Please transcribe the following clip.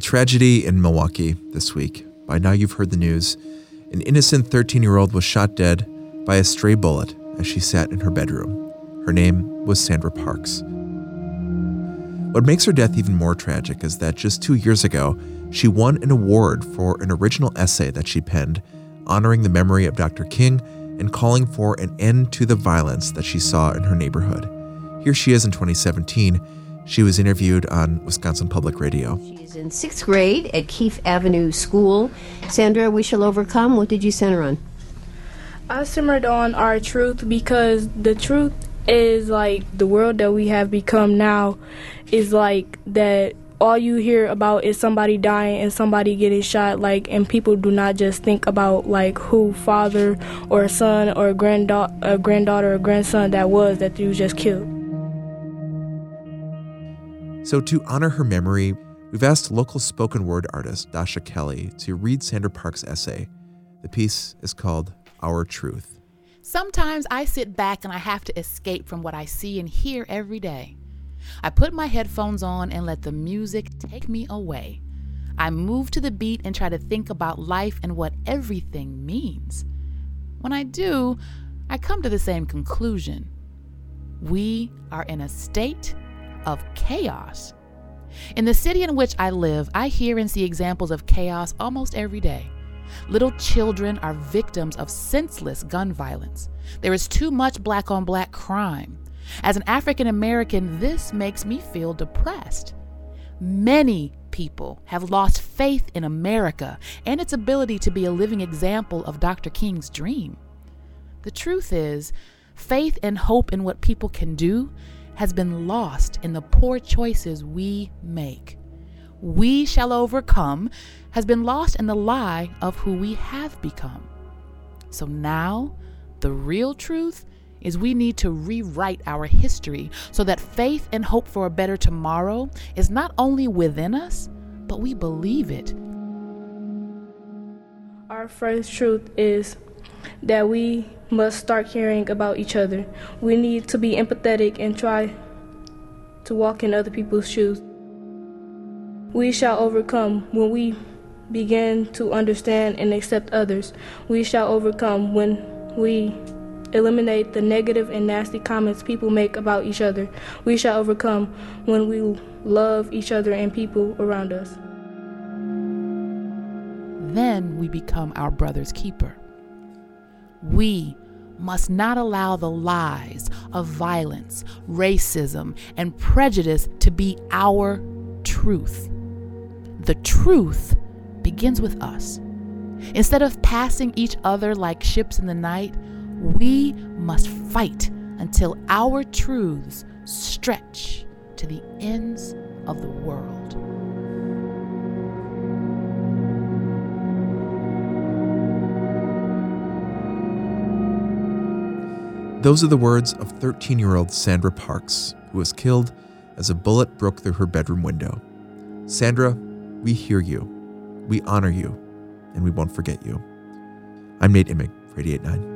Tragedy in Milwaukee this week. By now, you've heard the news. An innocent 13 year old was shot dead by a stray bullet as she sat in her bedroom. Her name was Sandra Parks. What makes her death even more tragic is that just two years ago, she won an award for an original essay that she penned, honoring the memory of Dr. King and calling for an end to the violence that she saw in her neighborhood. Here she is in 2017. She was interviewed on Wisconsin Public Radio. She's in sixth grade at Keefe Avenue School. Sandra, we shall overcome. What did you center on? I simmered on our truth because the truth is like the world that we have become now is like that all you hear about is somebody dying and somebody getting shot like and people do not just think about like who father or son or granddaughter uh, a granddaughter or grandson that was that you just killed so to honor her memory we've asked local spoken word artist dasha kelly to read sandra park's essay the piece is called our truth Sometimes I sit back and I have to escape from what I see and hear every day. I put my headphones on and let the music take me away. I move to the beat and try to think about life and what everything means. When I do, I come to the same conclusion. We are in a state of chaos. In the city in which I live, I hear and see examples of chaos almost every day. Little children are victims of senseless gun violence. There is too much black on black crime. As an African American, this makes me feel depressed. Many people have lost faith in America and its ability to be a living example of Dr. King's dream. The truth is, faith and hope in what people can do has been lost in the poor choices we make we shall overcome has been lost in the lie of who we have become. So now, the real truth is we need to rewrite our history so that faith and hope for a better tomorrow is not only within us, but we believe it. Our first truth is that we must start caring about each other. We need to be empathetic and try to walk in other people's shoes. We shall overcome when we begin to understand and accept others. We shall overcome when we eliminate the negative and nasty comments people make about each other. We shall overcome when we love each other and people around us. Then we become our brother's keeper. We must not allow the lies of violence, racism, and prejudice to be our truth. The truth begins with us. Instead of passing each other like ships in the night, we must fight until our truths stretch to the ends of the world. Those are the words of 13 year old Sandra Parks, who was killed as a bullet broke through her bedroom window. Sandra we hear you, we honor you, and we won't forget you. I'm Nate Imig for 889.